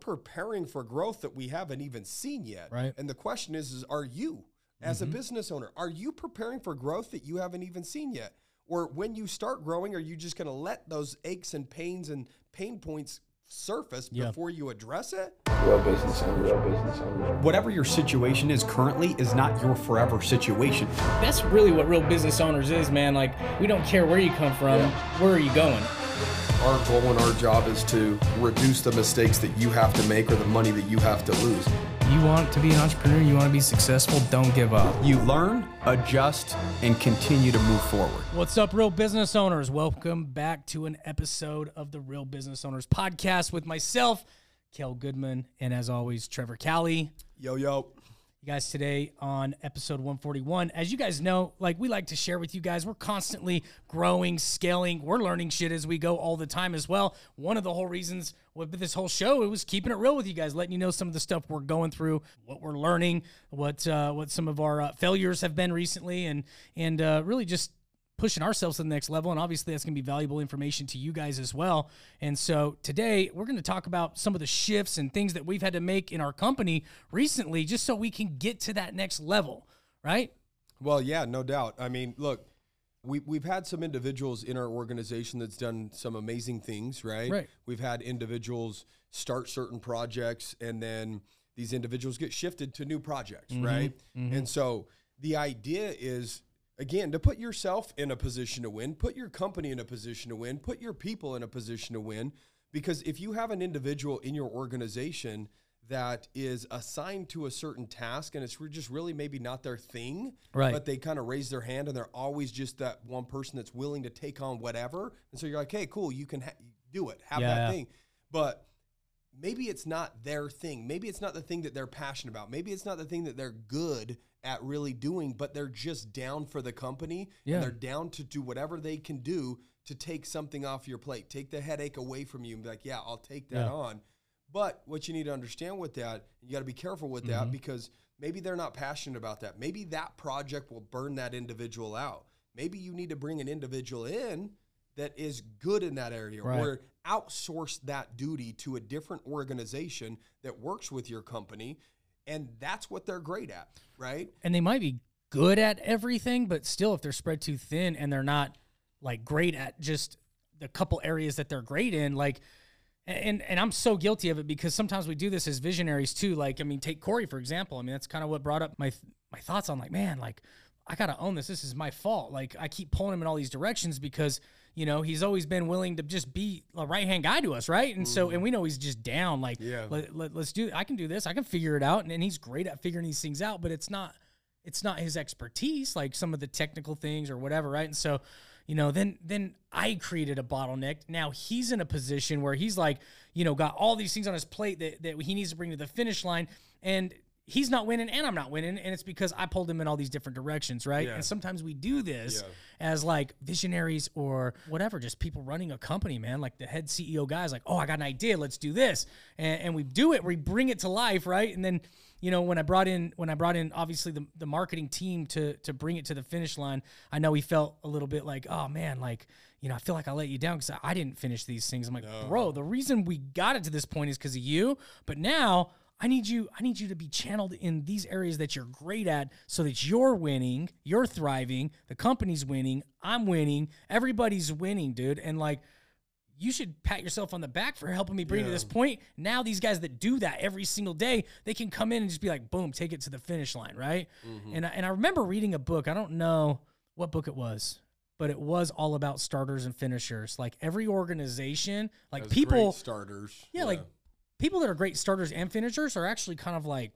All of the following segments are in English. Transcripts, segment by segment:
preparing for growth that we haven't even seen yet. Right. And the question is, is are you, as a mm-hmm. business owner, are you preparing for growth that you haven't even seen yet? Or when you start growing, are you just going to let those aches and pains and pain points surface Yeah. before you address it? Real business owner, real business owner. Whatever your situation is currently is not your forever situation. That's really what real business owners is, man. Like, we don't care where you come from, where are you going? Our goal and our job is to reduce the mistakes that you have to make or the money that you have to lose. You want to be an entrepreneur, you want to be successful, don't give up. You learn, adjust, and continue to move forward. What's up, real business owners? Welcome back to an episode of the Real Business Owners Podcast with myself, Kel Goodman, and as always, Trevor Callie. Yo, yo. You guys, today on episode 141, as you guys know, like we like to share with you guys, we're constantly growing, scaling, we're learning shit as we go all the time as well. One of the whole reasons with this whole show, it was keeping it real with you guys, letting you know some of the stuff we're going through, what we're learning, what uh, what some of our uh, failures have been recently, and and uh, really just pushing ourselves to the next level. And obviously, that's going to be valuable information to you guys as well. And so today, we're going to talk about some of the shifts and things that we've had to make in our company recently, just so we can get to that next level, right? Well, yeah, no doubt. I mean, look, we, we've had some individuals in our organization that's done some amazing things, right? Right. We've had individuals start certain projects and then these individuals get shifted to new projects, mm-hmm. right? Mm-hmm. And so the idea is, again, to put yourself in a position to win, put your company in a position to win, put your people in a position to win. Because if you have an individual in your organization that is assigned to a certain task and it's just really maybe not their thing, Right. but they kind of raise their hand and they're always just that one person that's willing to take on whatever. And so you're like, hey, cool, you can ha- do it, have Yeah. that thing. But maybe it's not their thing. Maybe it's not the thing that they're passionate about. Maybe it's not the thing that they're good at really doing, but they're just down for the company Yeah. and they're down to do whatever they can do to take something off your plate, take the headache away from you and be like, yeah, I'll take that Yeah. on. But what you need to understand with that, you got to be careful with Mm-hmm. that because maybe they're not passionate about that. Maybe that project will burn that individual out. Maybe you need to bring an individual in that is good in that area Right. or outsource that duty to a different organization that works with your company and that's what they're great at, right? And they might be good at everything, but still, if they're spread too thin and they're not like great at just the couple areas that they're great in, like, and and I'm so guilty of it because sometimes we do this as visionaries too. Like, I mean, take Corey for example. I mean, that's kind of what brought up my my thoughts on like, man, like I gotta own this. This is my fault. Like, I keep pulling him in all these directions because you know he's always been willing to just be a right hand guy to us, right? And so, and mm-hmm. we know he's just down. Like, Yeah. let, let, us do. I can do this. I can figure it out, and, and he's great at figuring these things out. But it's not it's not his expertise, like some of the technical things or whatever, right? And so, you know, then then I created a bottleneck. Now he's in a position where he's like, you know, got all these things on his plate that, that he needs to bring to the finish line. And he's not winning and I'm not winning. And it's because I pulled him in all these different directions, right? Yeah. And sometimes we do this Yeah. as like visionaries or whatever, just people running a company, man. Like the head CEO guys, like, oh, I got an idea, let's do this. And, and we do it, we bring it to life, right? And then you know when i brought in when i brought in obviously the, the marketing team to to bring it to the finish line i know he felt a little bit like oh man like you know i feel like i let you down because i didn't finish these things i'm like bro the reason we got it to this point is because of you but now i need you i need you to be channeled in these areas that you're great at so that you're winning you're thriving the company's winning i'm winning everybody's winning dude and like you should pat yourself on the back for helping me bring to this point. Now these guys that do that every single day, they can come in and just be like, boom, take it to the finish line, right? Mm-hmm. And I, and I remember reading a book. I don't know what book it was, but it was all about starters and finishers. Like every organization, like As people, starters. yeah, like people that are great starters and finishers are actually kind of like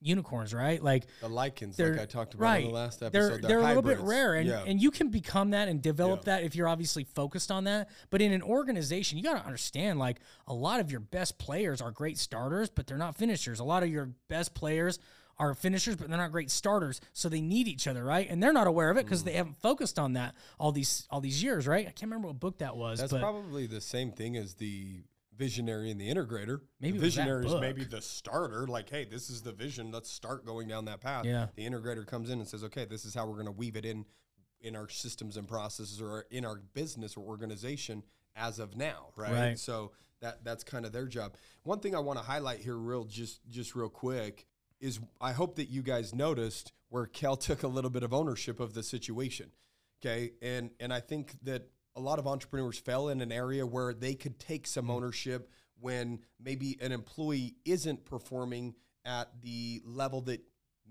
unicorns, right? Like the lichens, like I talked about right. in the last episode. They're they're, a little bit rare, and yeah. and you can become that and develop Yeah. that if you're obviously focused on that. But in an organization, you got to understand like a lot of your best players are great starters, but they're not finishers. A lot of your best players are finishers, but they're not great starters. So they need each other, right? And they're not aware of it Mm. because they haven't focused on that all these all these years, right? I can't remember what book that was, That's probably the same thing as the visionary and the integrator. Maybe the visionary is maybe the starter. Like, hey, this is the vision. Let's start going down that path. Yeah. The integrator comes in and says, okay, this is how we're going to weave it in in our systems and processes or in our business or organization as of now, right? Right. So that that's kind of their job. One thing I want to highlight here, real just just real quick, is I hope that you guys noticed where Kel took a little bit of ownership of the situation. Okay, and and I think that a lot of entrepreneurs fell in an area where they could take some hmm. ownership when maybe an employee isn't performing at the level that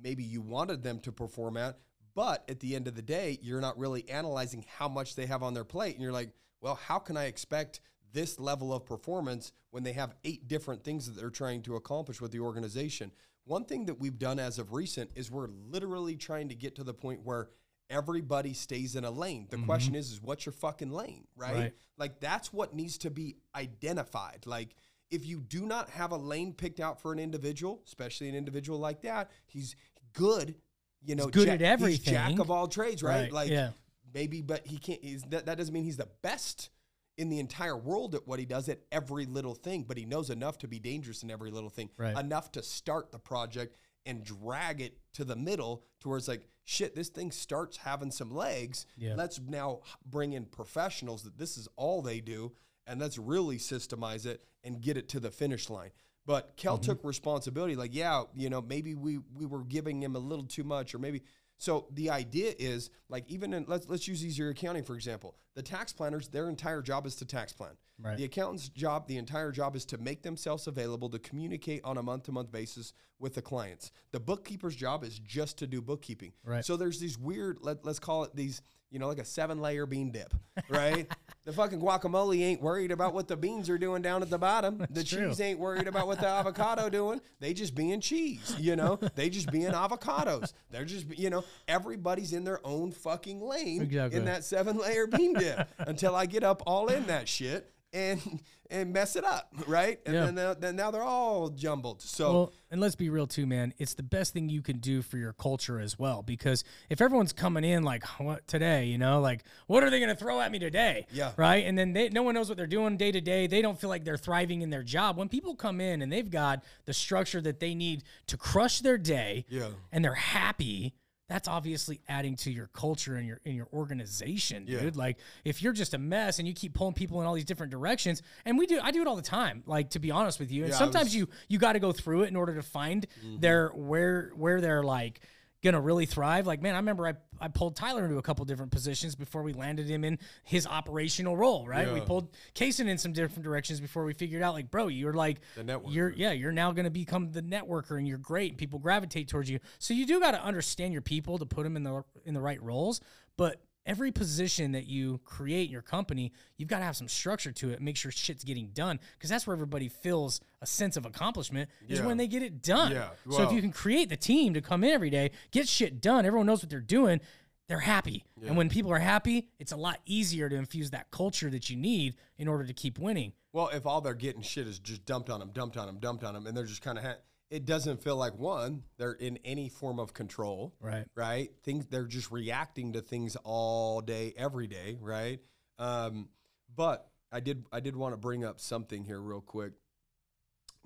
maybe you wanted them to perform at. But at the end of the day, you're not really analyzing how much they have on their plate. And you're like, well, how can I expect this level of performance when they have eight different things that they're trying to accomplish with the organization? One thing that we've done as of recent is we're literally trying to get to the point where everybody stays in a lane. The question mm-hmm. is, is what's your fucking lane, right? Right. Like that's what needs to be identified. Like if you do not have a lane picked out for an individual, especially an individual like that, he's good. You know, good jack, at He's jack of all trades, right? Right, Like yeah. maybe, but he can't. He's, that that doesn't mean he's the best in the entire world at what he does at every little thing. But he knows enough to be dangerous in every little thing. Right. Enough to start the project and drag it to the middle to where it's like, shit, this thing starts having some legs. Yeah. Let's now bring in professionals that this is all they do, and let's really systemize it and get it to the finish line. But Kel mm-hmm. took responsibility. Like, yeah, you know, maybe we we were giving him a little too much, or maybe. So the idea is like even in let's let's use easier accounting for example. The tax planners, their entire job is to tax plan. Right. The accountant's job, the entire job is to make themselves available to communicate on a month to month basis with the clients. The bookkeeper's job is just to do bookkeeping. Right. So there's these weird, let, let's call it these, you know, like a seven layer bean dip, right? the fucking guacamole ain't worried about what the beans are doing down at the bottom. the true. cheese ain't worried about what the avocado doing. They just being cheese, you know? They just being avocados. They're just, you know, everybody's in their own fucking lane Exactly. in that seven layer bean dip until I get up all in that shit and and mess it up, right? And Yeah. then, they're- then now they're all jumbled. So Well, and let's be real too, man. It's the best thing you can do for your culture as well. Because if everyone's coming in like what today, you know, like what are they going to throw at me today? Yeah. Right. And then they, no one knows what they're doing day to day. They don't feel like they're thriving in their job. When people come in and they've got the structure that they need to crush their day, Yeah. and they're happy. That's obviously adding to your culture and your in your organization, Yeah. dude. Like if you're just a mess and you keep pulling people in all these different directions, and we do, I do it all the time. Like to be honest with you, and Yeah, sometimes was- you you got to go through it in order to find mm-hmm. their where where they're like gonna really thrive. Like man, I remember I I pulled Tyler into a couple different positions before we landed him in his operational role. Right, we pulled Kaysen in some different directions before we figured out like, bro, you're like The networker. You're yeah, you're now gonna become the networker, and you're great. And people gravitate towards you. So you do got to understand your people to put them in the in the right roles, but. Every position that you create in your company, you've got to have some structure to it. Make sure shit's getting done because that's where everybody feels a sense of accomplishment is Yeah. when they get it done. Yeah, so if you can create the team to come in every day, get shit done, everyone knows what they're doing, they're happy. And when people are happy, it's a lot easier to infuse that culture that you need in order to keep winning. Well, if all they're getting shit is just dumped on them, dumped on them, dumped on them, and they're just kind of, ha- it doesn't feel like one, they're in any form of control, Right. Right? Things they're just reacting to things all day, every day, right? Um, but I did, I did want to bring up something here real quick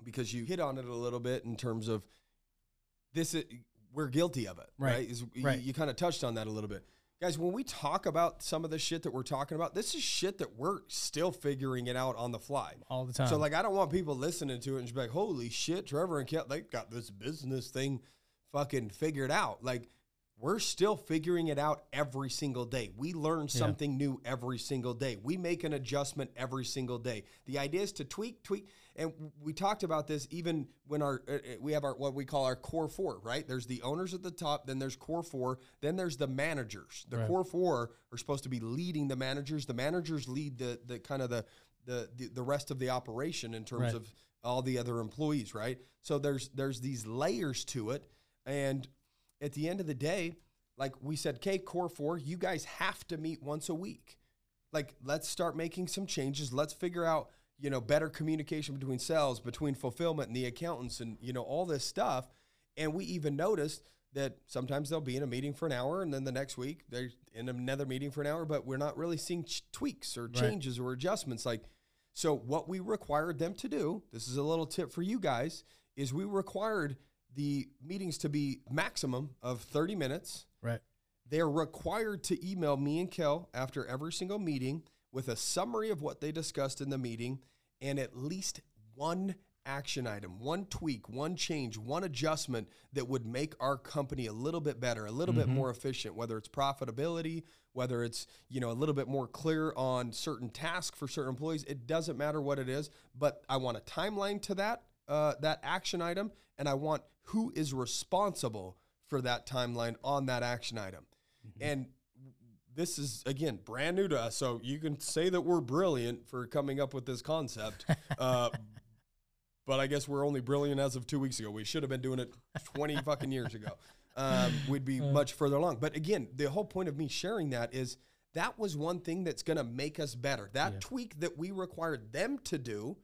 because you hit on it a little bit in terms of this. Is, we're guilty of it, Right. right? Is- you- Right. you kind of touched on that a little bit. Guys, when we talk about some of the shit that we're talking about, this is shit that we're still figuring it out on the fly. All the time. So, like, I don't want people listening to it and just be like, holy shit, Trevor and Kel, they got this business thing fucking figured out. Like, we're still figuring it out every single day. We learn something new every single day. We make an adjustment every single day. The idea is to tweak, tweak. And we talked about this even when our uh, uh, we have our what we call our core four, right? There's the owners at the top, then there's core four, then there's the managers. The core four are supposed to be leading the managers. The managers lead the the kind of the the the, the rest of the operation in terms Right. of all the other employees, right? So there's there's these layers to it, and at the end of the day, like we said, okay, core four, you guys have to meet once a week. Like, let's start making some changes. Let's figure out, you know, better communication between sales, between fulfillment and the accountants, and you know all this stuff. And we even noticed that sometimes they'll be in a meeting for an hour, and then the next week they're in another meeting for an hour, but we're not really seeing ch- tweaks or changes or adjustments. Like, so what we required them to do, this is a little tip for you guys, is we required the meetings to be maximum of 30 minutes. right. They're required to email me and Kel after every single meeting with a summary of what they discussed in the meeting and at least one action item, one tweak, one change, one adjustment that would make our company a little bit better, a little bit more efficient, whether it's profitability, whether it's, you know, a little bit more clear on certain tasks for certain employees, it doesn't matter what it is, but I want a timeline to that uh, that action item and I want who is responsible for that timeline on that action item. And this is again brand new to us, so you can say that we're brilliant for coming up with this concept. Uh, but I guess we're only brilliant as of two weeks ago. We should have been doing it 20 fucking years ago. Um, we'd be much further along. But again, the whole point of me sharing that is that was one thing that's going to make us better. That tweak that we required them to do,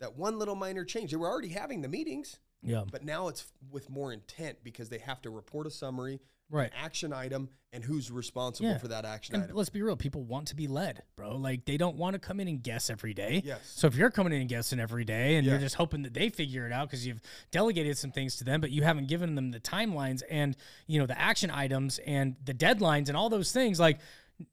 that one little minor change. They were already having the meetings, Yeah. but now it's with more intent because they have to report a summary, Right. action item, and who's responsible Yeah. for that action And item. let's be real, people want to be led, bro. Like they don't want to come in and guess every day. Yes. So if you're coming in and guessing every day and Yeah. you're just hoping that they figure it out because you've delegated some things to them, but you haven't given them the timelines and you know the action items and the deadlines and all those things, like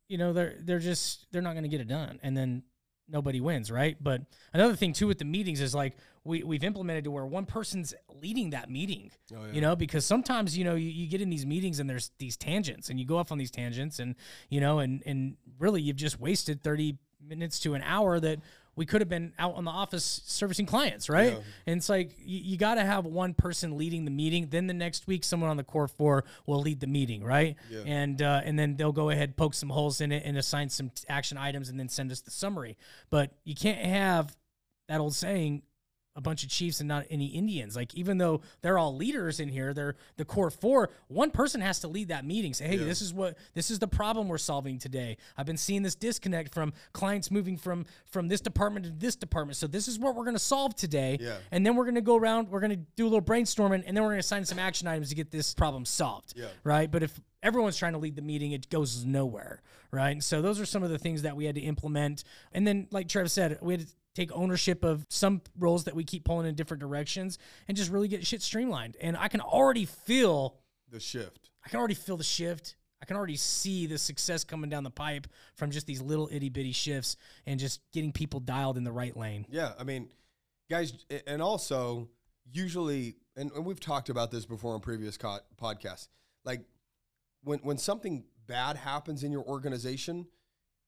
you know they're they're just they're not going to get it done, and then nobody wins, right? But another thing too with the meetings is like we we've implemented to where one person's leading that meeting. Oh, yeah. You know, because sometimes you know you, you get in these meetings and there's these tangents and you go off on these tangents and you know and and really you've just wasted 30 minutes to an hour that we could have been out on the office servicing clients, right? Yeah. And it's like you, you got to have one person leading the meeting. Then the next week, someone on the core four will lead the meeting, right? Yeah. And uh, and then they'll go ahead, poke some holes in it, and assign some action items, and then send us the summary. But you can't have that old saying, a bunch of chiefs and not any Indians. Like even though they're all leaders in here, they're the core four. One person has to lead that meeting. Say, hey, Yeah. this is what this is the problem we're solving today. I've been seeing this disconnect from clients moving from from this department to this department. So this is what we're going to solve today. Yeah. And then we're going to go around. We're going to do a little brainstorming, and then we're going to assign some action items to get this problem solved. Yeah. Right. But if everyone's trying to lead the meeting, it goes nowhere. Right. And so those are some of the things that we had to implement. And then, like Trev said, we had to take ownership of some roles that we keep pulling in different directions and just really get shit streamlined. And I can already feel the shift. I can already feel the shift. I can already see the success coming down the pipe from just these little itty bitty shifts and just getting people dialed in the right lane. Yeah, I mean, guys, and also usually, and, and we've talked about this before on previous co- podcasts. Like when when something bad happens in your organization,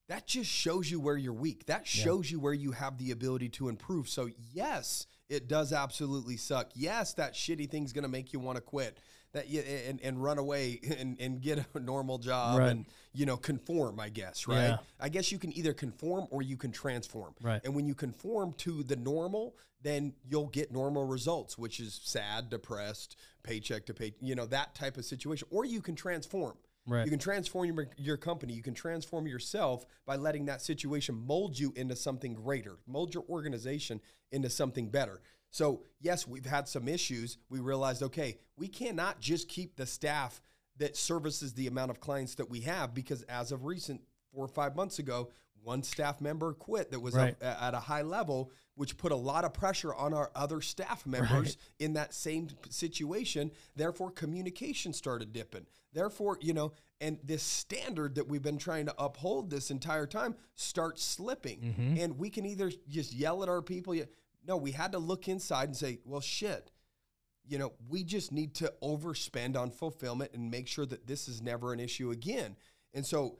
that just shows you where you're weak. That shows you where you have the ability to improve. So yes, it does absolutely suck. Yes, that shitty thing's gonna make you want to quit. That you, and, and run away and, and get a normal job Right. and you know conform. I guess right. Yeah. I guess you can either conform or you can transform. Right. And when you conform to the normal, then you'll get normal results, which is sad, depressed, paycheck to pay, you know, that type of situation. Or you can transform. Right. You can transform your, your company. You can transform yourself by letting that situation mold you into something greater, mold your organization into something better. So, yes, we've had some issues. We realized, okay, we cannot just keep the staff that services the amount of clients that we have because as of recent four or five months ago, one staff member quit that was Right. a- at a high level, which put a lot of pressure on our other staff members in that same situation. Therefore, communication started dipping. Therefore, you know, and this standard that we've been trying to uphold this entire time starts slipping. Mm-hmm. And we can either just yell at our people. No, we had to look inside and say, well, shit, you know, we just need to overspend on fulfillment and make sure that this is never an issue again. And so,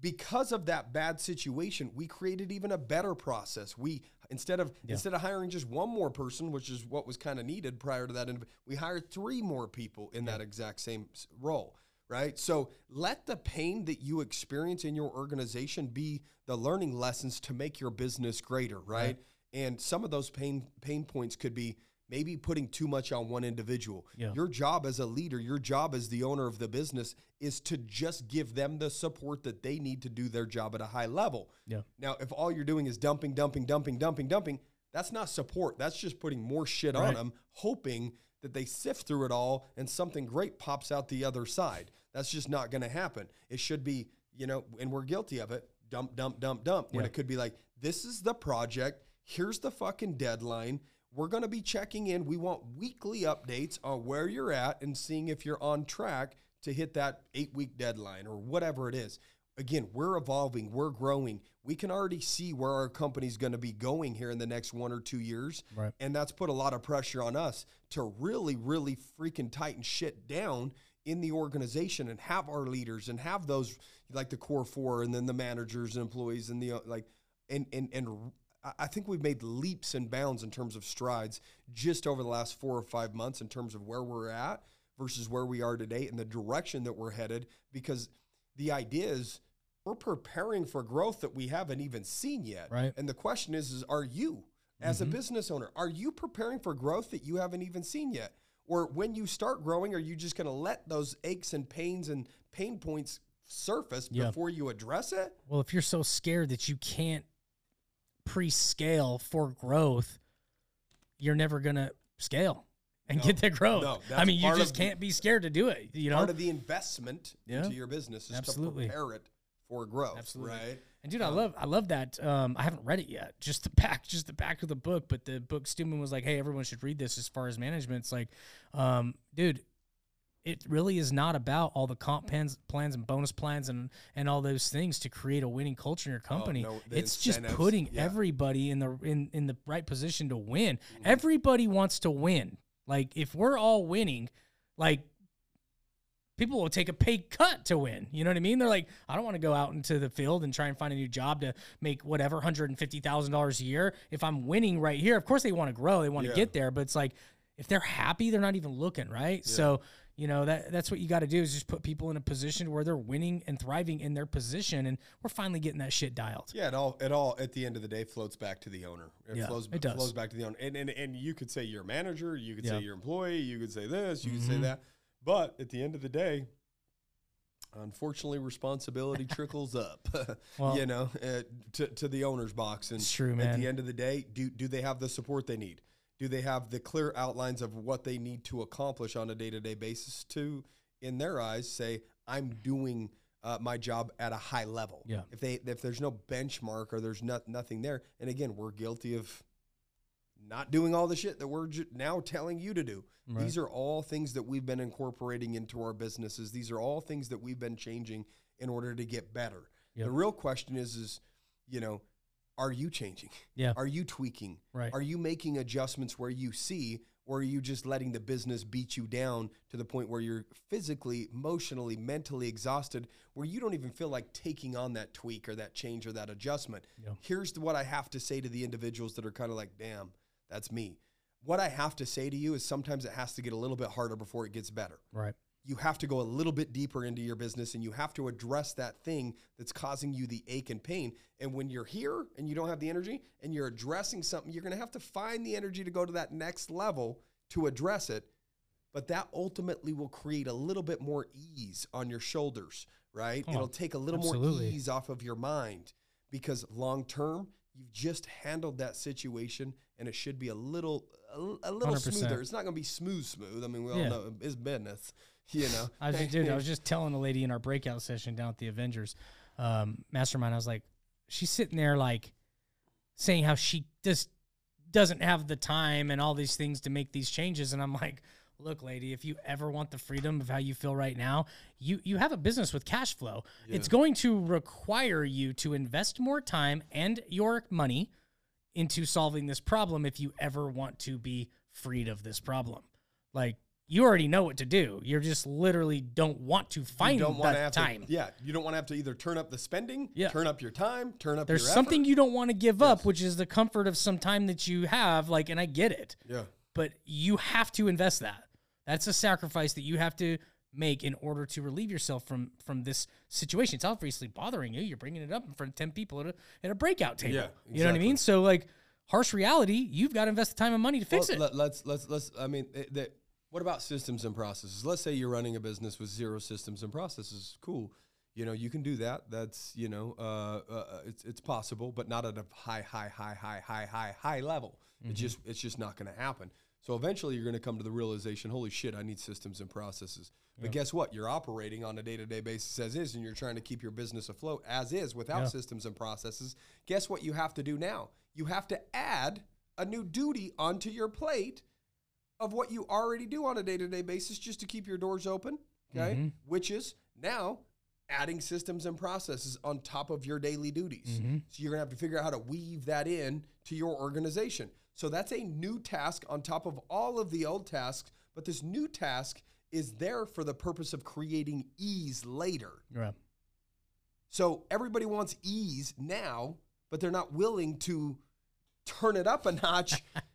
because of that bad situation, we created even a better process. We instead of instead of hiring just one more person, which is what was kind of needed prior to that, we hired three more people in that exact same role. Right. So let the pain that you experience in your organization be the learning lessons to make your business greater. Right. And some of those pain pain points could be maybe putting too much on one individual. Yeah. Your job as a leader, your job as the owner of the business is to just give them the support that they need to do their job at a high level. Yeah. Now, if all you're doing is dumping, dumping, dumping, dumping, dumping, that's not support. That's just putting more shit on them, hoping that they sift through it all and something great pops out the other side. That's just not going to happen. It should be, you know, and we're guilty of it. Dump, dump, dump, dump. When Yeah. it could be like, this is the project. Here's the fucking deadline. We're going to be checking in. We want weekly updates on where you're at and seeing if you're on track to hit that eight week deadline or whatever it is. again, we're evolving, we're growing. We can already see where our company's going to be going here in the next one or two years. Right. And that's put a lot of pressure on us to really, really freaking tighten shit down in the organization and have our leaders and have those like the core four and then the managers and employees and the like and and and I- I think we've made leaps and bounds in terms of strides just over the last four or five months in terms of where we're at versus where we are today and the direction that we're headed because the idea is we're preparing for growth that we haven't even seen yet. Right. And the question is, is are you as a mm-hmm. business owner, are you preparing for growth that you haven't even seen yet? Or when you start growing, are you just going to let those aches and pains and pain points surface Yeah. before you address it? Well, if you're so scared that you can't pre-scale for growth, you're never gonna scale and get the growth. no, I mean, you just can't be scared to do it. You know, Part of the investment Yeah. into your business is Absolutely. to prepare it for growth, Absolutely. right? And dude, I love I love that. Um, I haven't read it yet. Just the back, just the back of the book. But the book Stewman was like, "Hey, everyone should read this." As far as management, it's like, um, dude, it really is not about all the comp plans, plans and bonus plans and and all those things to create a winning culture in your oh, company. Oh, no, it's just putting yeah. everybody in the in in the right position to win. Mm-hmm. Everybody wants to win. Like if we're all winning, like people will take a pay cut to win. You know what I mean? They're like, I don't want to go out into the field and try and find a new job to make whatever hundred and fifty thousand dollars a year. If I'm winning right here, of course they want to grow, they want to Yeah. get there. But it's like if they're happy, they're not even looking, right? So you know that that's what you got to do is just put people in a position where they're winning and thriving in their position, and we're finally getting that shit dialed. Yeah, it all it all at the end of the day floats back to the owner. It Yeah, flows it does. flows back to the owner. And and, and you could say your manager, you could Yeah. say your employee, you could say this, you could Mm-hmm. say that. But at the end of the day, unfortunately responsibility trickles up. Well- you know, uh, to to the owner's box and It's true, at the end of the day, do do they have the support they need? Do they have the clear outlines of what they need to accomplish on a day-to-day basis to in their eyes say I'm doing uh, my job at a high level. Yeah. If they if there's no benchmark or there's not nothing there, and again, we're guilty of not doing all the shit that we're ju- now telling you to do. These are all things that we've been incorporating into our businesses. These are all things that we've been changing in order to get better. Yep. The real question is is, you know, are you changing? Yeah. Are you tweaking? Right. Are you making adjustments where you see or are you just letting the business beat you down to the point where you're physically, emotionally, mentally exhausted, where you don't even feel like taking on that tweak or that change or that adjustment? Here's what I have to say to the individuals that are kind of like, damn, that's me. What I have to say to you is sometimes it has to get a little bit harder before it gets better Right. You have to go a little bit deeper into your business and you have to address that thing that's causing you the ache and pain. And when you're here and you don't have the energy and you're addressing something, you're going to have to find the energy to go to that next level to address it. But that ultimately will create a little bit more ease on your shoulders, right? Oh, It'll take a little absolutely. more ease off of your mind because long term, you've just handled that situation and it should be a little a, a little 100%. smoother. It's not going to be smooth smooth. I mean, we all Yeah. know it's business, you know. I was just, dude, I was just telling a lady in our breakout session down at the Avengers um, Mastermind. I was like, she's sitting there like saying how she just doesn't have the time and all these things to make these changes, and I'm like. Look, lady, if you ever want the freedom of how you feel right now, you you have a business with cash flow. It's going to require you to invest more time and your money into solving this problem if you ever want to be freed of this problem. Like you already know what to do. You're just literally don't want to find you don't want to that have time. To, yeah, you don't want to have to either turn up the spending, Yeah. turn up your time, turn up. There's your something effort. you don't want to give up, which is the comfort of some time that you have. Like, and I get it, Yeah, but you have to invest that. That's a sacrifice that you have to make in order to relieve yourself from from this situation. It's obviously bothering you. You're bringing it up in front of ten people at a at a breakout table. Yeah, you know what I mean. So like, harsh reality, you've got to invest the time and money to fix Well, it. Let, let's let's let's. I mean, it, that. What about systems and processes? Let's say you're running a business with zero systems and processes. Cool. You know, you can do that. That's you know, uh, uh, it's it's possible, but not at a high, high, high, high, high, high, high level. It's just it's just not going to happen. So eventually, you're going to come to the realization, holy shit, I need systems and processes. But guess what? You're operating on a day to day basis as is, and you're trying to keep your business afloat as is without systems and processes. Guess what you have to do now? You have to add a new duty onto your plate of what you already do on a day to day basis just to keep your doors open. Okay. Mm-hmm. Which is now adding systems and processes on top of your daily duties. Mm-hmm. So you're gonna have to figure out how to weave that in to your organization. So that's a new task on top of all of the old tasks, but this new task is there for the purpose of creating ease later. Right. So everybody wants ease now, but they're not willing to turn it up a notch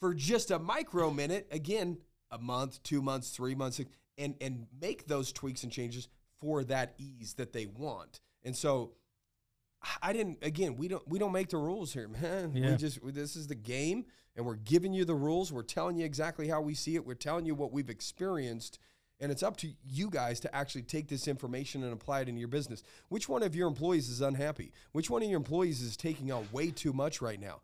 for just a micro minute. Again, a month, two months, three months, and and make those tweaks and changes for that ease that they want. And so I didn't again, we don't we don't make the rules here, man. We just this is the game and we're giving you the rules. We're telling you exactly how we see it. We're telling you what we've experienced. And it's up to you guys to actually take this information and apply it in your business. Which one of your employees is unhappy? Which one of your employees is taking on way too much right now?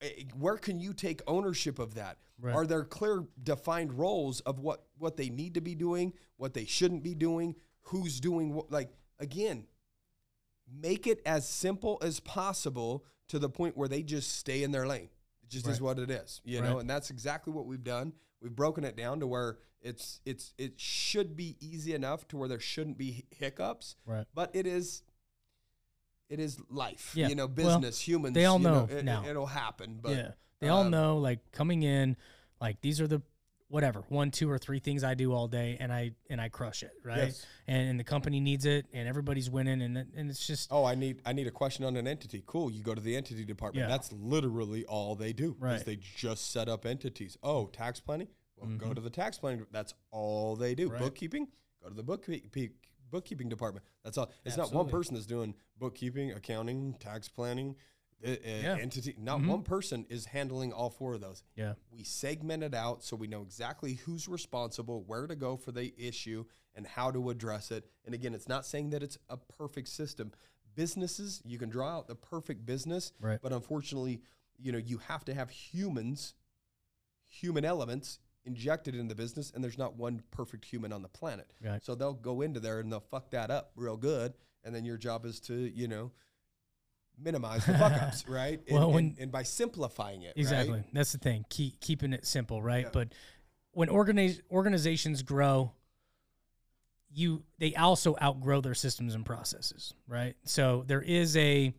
Eh, Where can you take ownership of that? Right. Are there clear defined roles of what what they need to be doing, what they shouldn't be doing, who's doing what like again, make it as simple as possible to the point where they just stay in their lane. It just is what it is, you know, and that's exactly what we've done. We've broken it down to where it's it's it should be easy enough to where there shouldn't be hiccups, Right. but it is it is life, Yeah. you know, Well, business, humans. they all you know it, now. It'll happen, but yeah. They all um, know like coming in, like these are the whatever one, two, or three things I do all day, and I and I crush it, right? Yes. And, and the company needs it, and everybody's winning, and and it's just Oh, I need I need a question on an entity. Cool. You go to the entity department. Yeah. That's literally all they do. Is Right. they just set up entities. Oh, tax planning. Well, Mm-hmm. go to the tax planning. That's all they do. Right. Bookkeeping. Go to the bookkeeping bookkeeping department. That's all. It's not one person that's doing bookkeeping, accounting, tax planning, uh, Yeah. entity. Not Mhm. one person is handling all four of those. yeah, We segment it out so we know exactly who's responsible, where to go for the issue, and how to address it. And again, it's not saying that it's a perfect system. Businesses, you can draw out the perfect business, Right. but unfortunately, you know, you have to have humans, human elements injected in the business, and there's not one perfect human on the planet. Right. So they'll go into there and they'll fuck that up real good, and then your job is to, you know, minimize the fuck ups, right? And, Well, and- when- and by simplifying it, right? exactly. That's the thing. Keep keeping it simple, right? Yeah. But when organize organizations grow, you they also outgrow their systems and processes, right? So there is a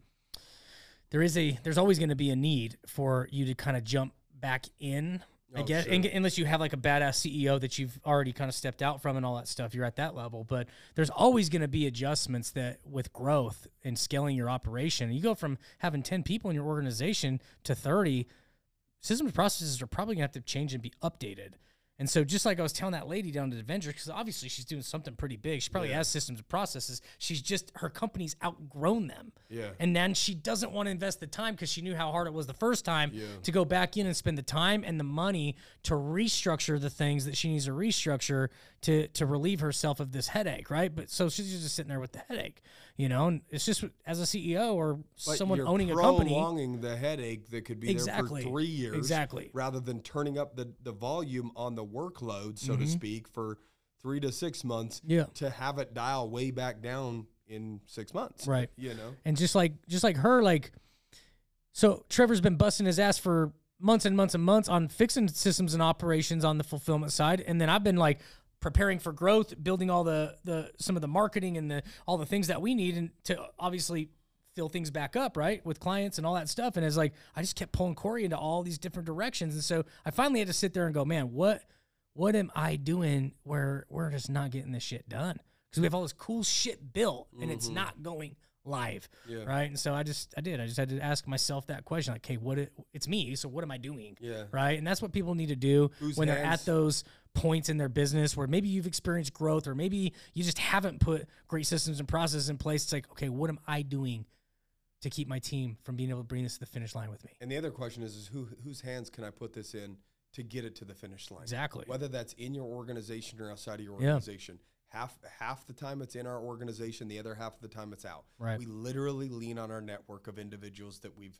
there is a there's always going to be a need for you to kind of jump back in. I Oh, guess sure. unless you have like a badass CEO that you've already kind of stepped out from and all that stuff, you're at that level. But there's always going to be adjustments that with growth and scaling your operation. You go from having 10 people in your organization to 30, systems and processes are probably gonna have to change and be updated. And so, just like I was telling that lady down at Avenger, because obviously she's doing something pretty big. She probably has systems and processes. She's just her company's outgrown them. Yeah. And then she doesn't want to invest the time because she knew how hard it was the first time Yeah. to go back in and spend the time and the money to restructure the things that she needs to restructure to to relieve herself of this headache, right? But so she's just sitting there with the headache, you know. And it's just as a CEO or But someone owning a company, prolonging the headache that could be Exactly. there for three years, Exactly. rather than turning up the, the volume on the workload, so Mm-hmm. to speak, for three to six months. Yeah. to have it dial way back down in six months, Right. You know, and just like just like her like so trevor's been busting his ass for months and months and months on fixing systems and operations on the fulfillment side and then i've been like preparing for growth building all the the some of the marketing and the all the things that we need and to obviously fill things back up right with clients and all that stuff. And it's like i just kept pulling corey into all these different directions. And so i finally had to sit there and go man what what am i doing where we're just not getting this shit done? Because we have all this cool shit built and it's mm-hmm. not going live Yeah. right? And so i just i did. I just had to ask myself that question like okay what it, it's me so what am i doing? Yeah. right? And that's what people need to do when they're at those points in their business where maybe you've experienced growth or maybe you just haven't put great systems and processes in place it's like okay what am i doing to keep my team from being able to bring this to the finish line with me and the other question is, is who whose hands can I put this in to get it to the finish line? exactly Whether that's in your organization or outside of your Yeah. organization. Half half the time it's in our organization, the other half of the time it's out. Right. We literally lean on our network of individuals that we've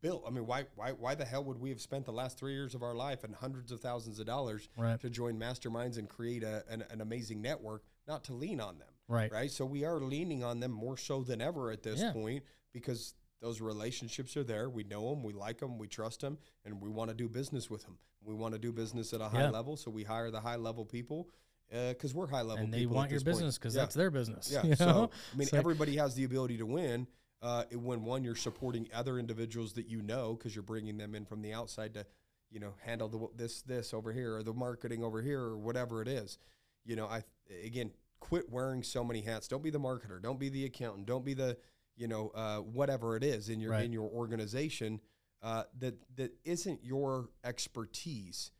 built. I mean, why why why the hell would we have spent the last three years of our life and hundreds of thousands of dollars Right. to join masterminds and create a, an, an amazing network, not to lean on them? Right. Right. So we are leaning on them more so than ever at this Yeah. point because those relationships are there. We know them, we like them, we trust them, and we want to do business with them. We want to do business at a high Yeah. level, so we hire the high level people, uh, because we're high level and they people want your business because Yeah. that's their business. Yeah. you So? I mean, It's like- everybody has the ability to win. Uh, when one, you're supporting other individuals that you know because you're bringing them in from the outside to, you know, handle the this this over here or the marketing over here or whatever it is. You know, I again quit wearing so many hats. Don't be the marketer. Don't be the accountant. Don't be the you know uh, whatever it is in your Right. in your organization uh, that that isn't your expertise.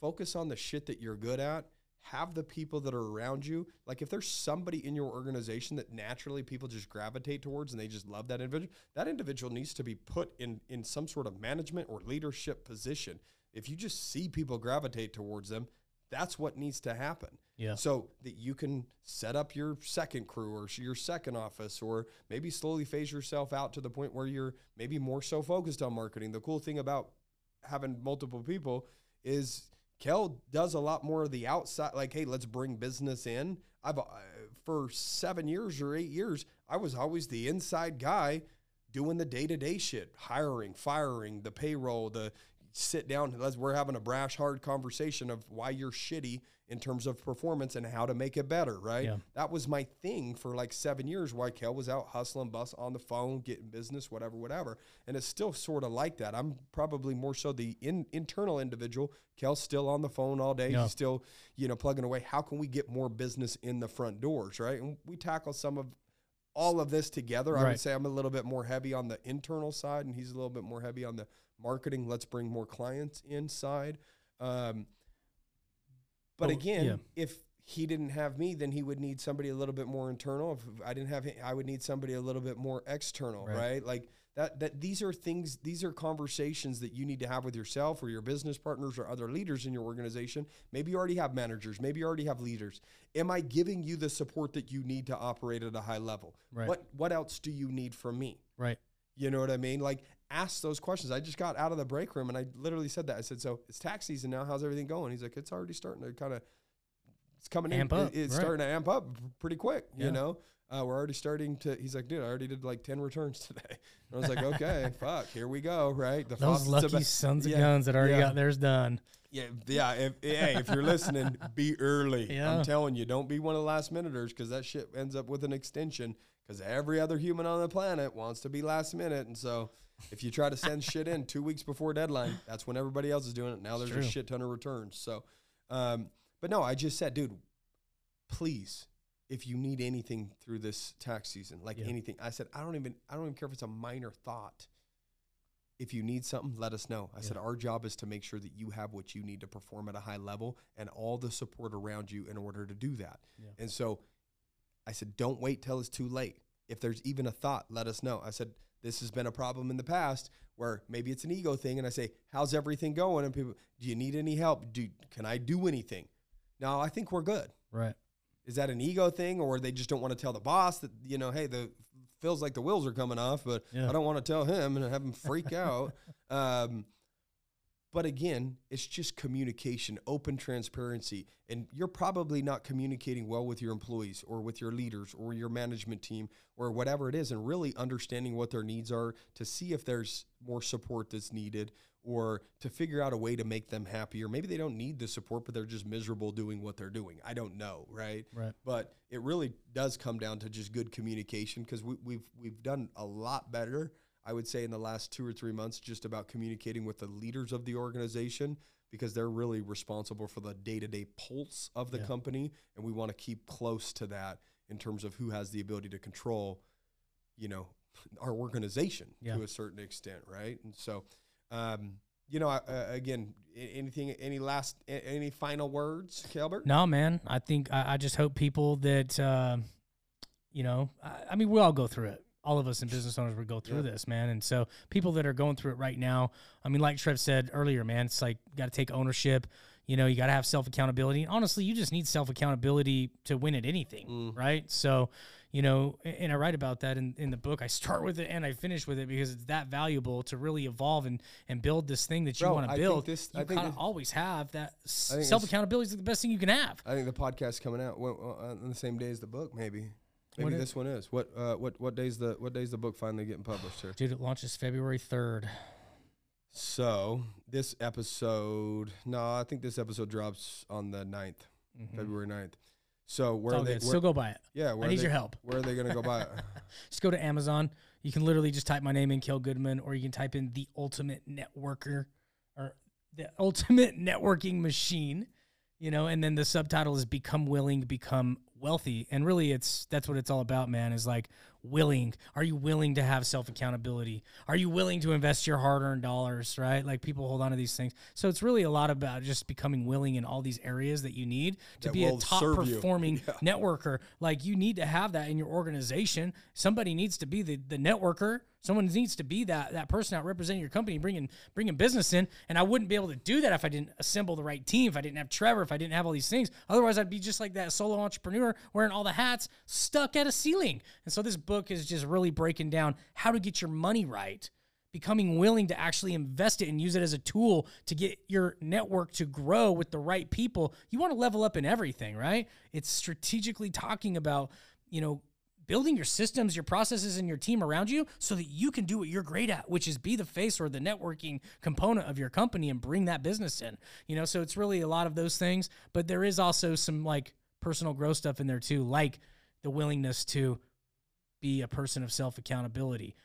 Focus on the shit that you're good at have the people that are around you. Like if there's somebody in your organization that naturally people just gravitate towards and they just love that individual, that individual needs to be put in in some sort of management or leadership position. If you just see people gravitate towards them, that's what needs to happen. Yeah. So that you can set up your second crew or your second office or maybe slowly phase yourself out to the point where you're maybe more so focused on marketing. The cool thing about having multiple people is Kel does a lot more of the outside, like, hey, let's bring business in. I've uh, for seven years or eight years, I was always the inside guy doing the day to day shit, hiring, firing, the payroll, the sit down. Let's we're having a brash, hard conversation of why you're shitty in terms of performance and how to make it better. Right. Yeah. That was my thing for like seven years. Why Kel was out hustling, bus on the phone, getting business, whatever, whatever. And it's still sort of like that. I'm probably more so the in, internal individual. Kel's still on the phone all day. Yeah. He's still, you know, plugging away. How can we get more business in the front doors? Right. And we tackle some of all of this together. I would say I'm a little bit more heavy on the internal side, and he's a little bit more heavy on the marketing. Let's bring more clients inside. Um, but Oh, again, yeah. if he didn't have me, then he would need somebody a little bit more internal. If I didn't have him, I would need somebody a little bit more external, Right. right? Like that. That these are things. These are conversations that you need to have with yourself or your business partners or other leaders in your organization. Maybe you already have managers. Maybe you already have leaders. Am I giving you the support that you need to operate at a high level? Right. What What else do you need from me? right. You know what I mean? Like ask those questions. I just got out of the break room and I literally said that. I said, "So it's tax season now. How's everything going?" He's like, "It's already starting to kind of it's coming Amp in. up, it's right. starting to amp up pretty quick. Yeah. You know, uh, we're already starting to." He's like, "Dude, I already did like ten returns today." And I was like, "Okay, fuck, here we go." Right? The Those lucky about- sons of guns that already yeah. got theirs done. Yeah, yeah. If, hey, if you're listening, be early. Yeah. I'm telling you, don't be one of the last minuters because that shit ends up with an extension. Because every other human on the planet wants to be last minute, and so if you try to send shit in two weeks before deadline, that's when everybody else is doing it. Now there's true. a shit ton of returns. So, um, but no, I just said, dude, please, if you need anything through this tax season, like Yeah. anything, I said, I don't even, I don't even care if it's a minor thought if you need something, let us know. I said, our job is to make sure that you have what you need to perform at a high level and all the support around you in order to do that. Yeah. And so I said, don't wait till it's too late. If there's even a thought, let us know. I said, this has been a problem in the past where maybe it's an ego thing. And I say, how's everything going? And people, do you need any help? Do, can I do anything? No, I think we're good. Right. Is that an ego thing or they just don't want to tell the boss that, you know, hey, the feels like the wheels are coming off, but Yeah. I don't want to tell him and have him freak out. Um, but again, it's just communication, open transparency. And you're probably not communicating well with your employees or with your leaders or your management team or whatever it is, and really understanding what their needs are to see if there's more support that's needed or to figure out a way to make them happier. Maybe they don't need the support, but they're just miserable doing what they're doing. I don't know, right? Right. But it really does come down to just good communication because we, we've we've done a lot better. I would say in the last two or three months, just about communicating with the leaders of the organization because they're really responsible for the day to day pulse of the Yeah. company, and we want to keep close to that in terms of who has the ability to control, you know, our organization Yeah. to a certain extent, right? And so, um, you know, uh, again, anything, any last, any final words, Calbert? No, man. I think I, I just hope people that, uh, you know, I, I mean, we all go through it. All of us in business owners would go through Yeah. this, man. And so people that are going through it right now, I mean, like Trev said earlier, man, it's like got to take ownership. You know, you got to have self accountability. Honestly, you just need self accountability to win at anything, Mm. right? So, you know, and I write about that in, in the book. I start with it and I finish with it because it's that valuable to really evolve and, and build this thing that you want to think build. this- you kind of always have that I think this- self accountability is the best thing you can have. I think the podcast coming out uh, on the same day as the book. Maybe, maybe What is- this one is. What uh, what what day's the what day's the book finally getting published here? Dude, it launches February 3rd. So this episode, no, I think this episode drops on the 9th. February 9th. So Mm-hmm. where are they? where- Still go buy it. yeah, where I need they- your help. Where are they going to go buy it? Just go to Amazon. You can literally just type my name in, Kill Goodman, or you can type in the ultimate networker or the ultimate networking machine, you know, and then the subtitle is become willing, become wealthy. And really it's that's what it's all about, man, is like willing. Are you willing to have self accountability? Are you willing to invest your hard earned dollars, right? Like people hold on to these things. So it's really a lot about just becoming willing in all these areas that you need to That be a top performing networker. Like you need to have that in your organization. Somebody needs to be the, the networker. Someone needs to be that that person out representing your company, bringing bringing business in. And I wouldn't be able to do that if I didn't assemble the right team. If I didn't have Trevor, if I didn't have all these things. Otherwise, I'd be just like that solo entrepreneur wearing all the hats, stuck at a ceiling. And so this book is just really breaking down how to get your money right becoming willing to actually invest it and use it as a tool to get your network to grow with the right people. You want to level up in everything, right? It's strategically talking about, you know, building your systems, your processes, and your team around you so that you can do what you're great at, which is be the face or the networking component of your company and bring that business in. You know, so it's really a lot of those things, but there is also some like personal growth stuff in there too, like the willingness to be a person of self accountability.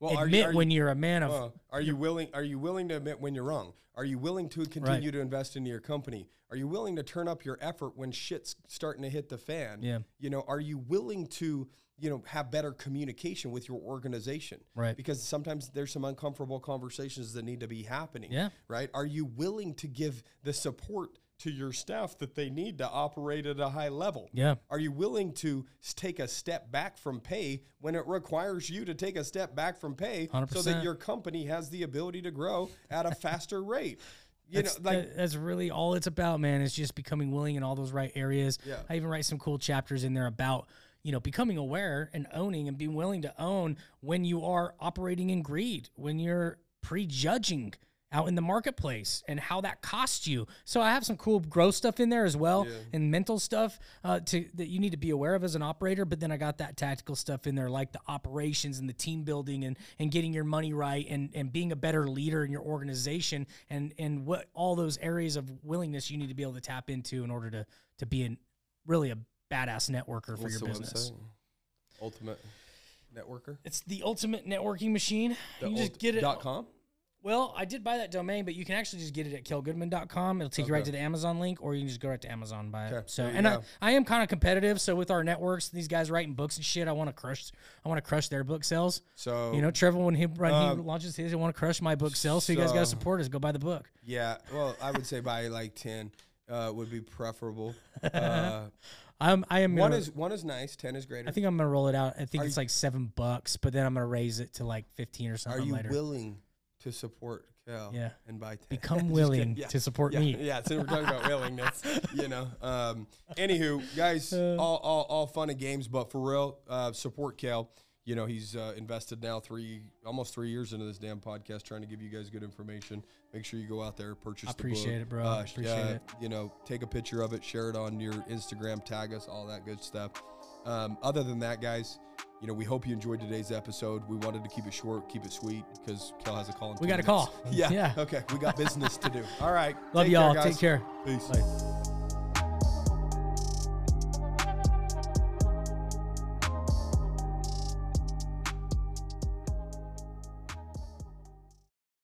Well, are Admit you, are when you, you're a man of well, are you willing? Are you willing to admit when you're wrong? Are you willing to continue to invest into your company? Are you willing to turn up your effort when shit's starting to hit the fan? Yeah. You know, are you willing to, you know, have better communication with your organization? Right. Because sometimes there's some uncomfortable conversations that need to be happening. Yeah. Right. Are you willing to give the support to your staff that they need to operate at a high level? Yeah. Are you willing to take a step back from pay when it requires you to take a step back from pay so 100%. that your company has the ability to grow at a faster rate? You that's, know, like that- that's really all it's about, man. Is just becoming willing in all those right areas. Yeah. I even write some cool chapters in there about you know becoming aware and owning and being willing to own when you are operating in greed, when you're prejudging out in the marketplace and how that costs you. So I have some cool growth stuff in there as well and mental stuff uh, to that you need to be aware of as an operator. But then I got that tactical stuff in there, like the operations and the team building and and getting your money right and and being a better leader in your organization and and what all those areas of willingness you need to be able to tap into in order to to be an really a badass networker for what's your business. Ultimate networker. It's the ultimate networking machine. The you just get it. dot com. Well, I did buy that domain, but you can actually just get it at kelgoodman.com. It'll take you right to the Amazon link, or you can just go right to Amazon and buy it. Okay, So, and I, go. I am kind of competitive. So with our networks, these guys writing books and shit, I want to crush. I want to crush their book sales. So You know, Trevor, when he when Um, he launches his, I want to crush my book sales. So you guys got to support us. Go buy the book. yeah. Well, I would say buy like ten uh, would be preferable. Uh, I'm I am one gonna, is one is nice. Ten is greater. I think I'm gonna roll it out. I think Are it's you- like seven bucks, but then I'm gonna raise it to like fifteen or something. Are you later. willing to support Kel? Yeah. And buy 10? Become willing. Yeah. to support yeah, me. Yeah, so we're talking about willingness, you know. Um, anywho, guys, Uh. all, all, all fun and games, but for real, uh, support Kel. You know, he's uh, invested now three, almost three years into this damn podcast, trying to give you guys good information. Make sure you go out there, purchase. I appreciate it, bro. Uh, Appreciate it. You know, take a picture of it, share it on your Instagram, tag us, all that good stuff. Um, other than that, guys, you know, we hope you enjoyed today's episode. We wanted to keep it short, keep it sweet, because Kel has a call. In We got a call. Yeah. Yeah. Okay. We got business to do. All right. Love Take y'all. Take care. Peace. Bye.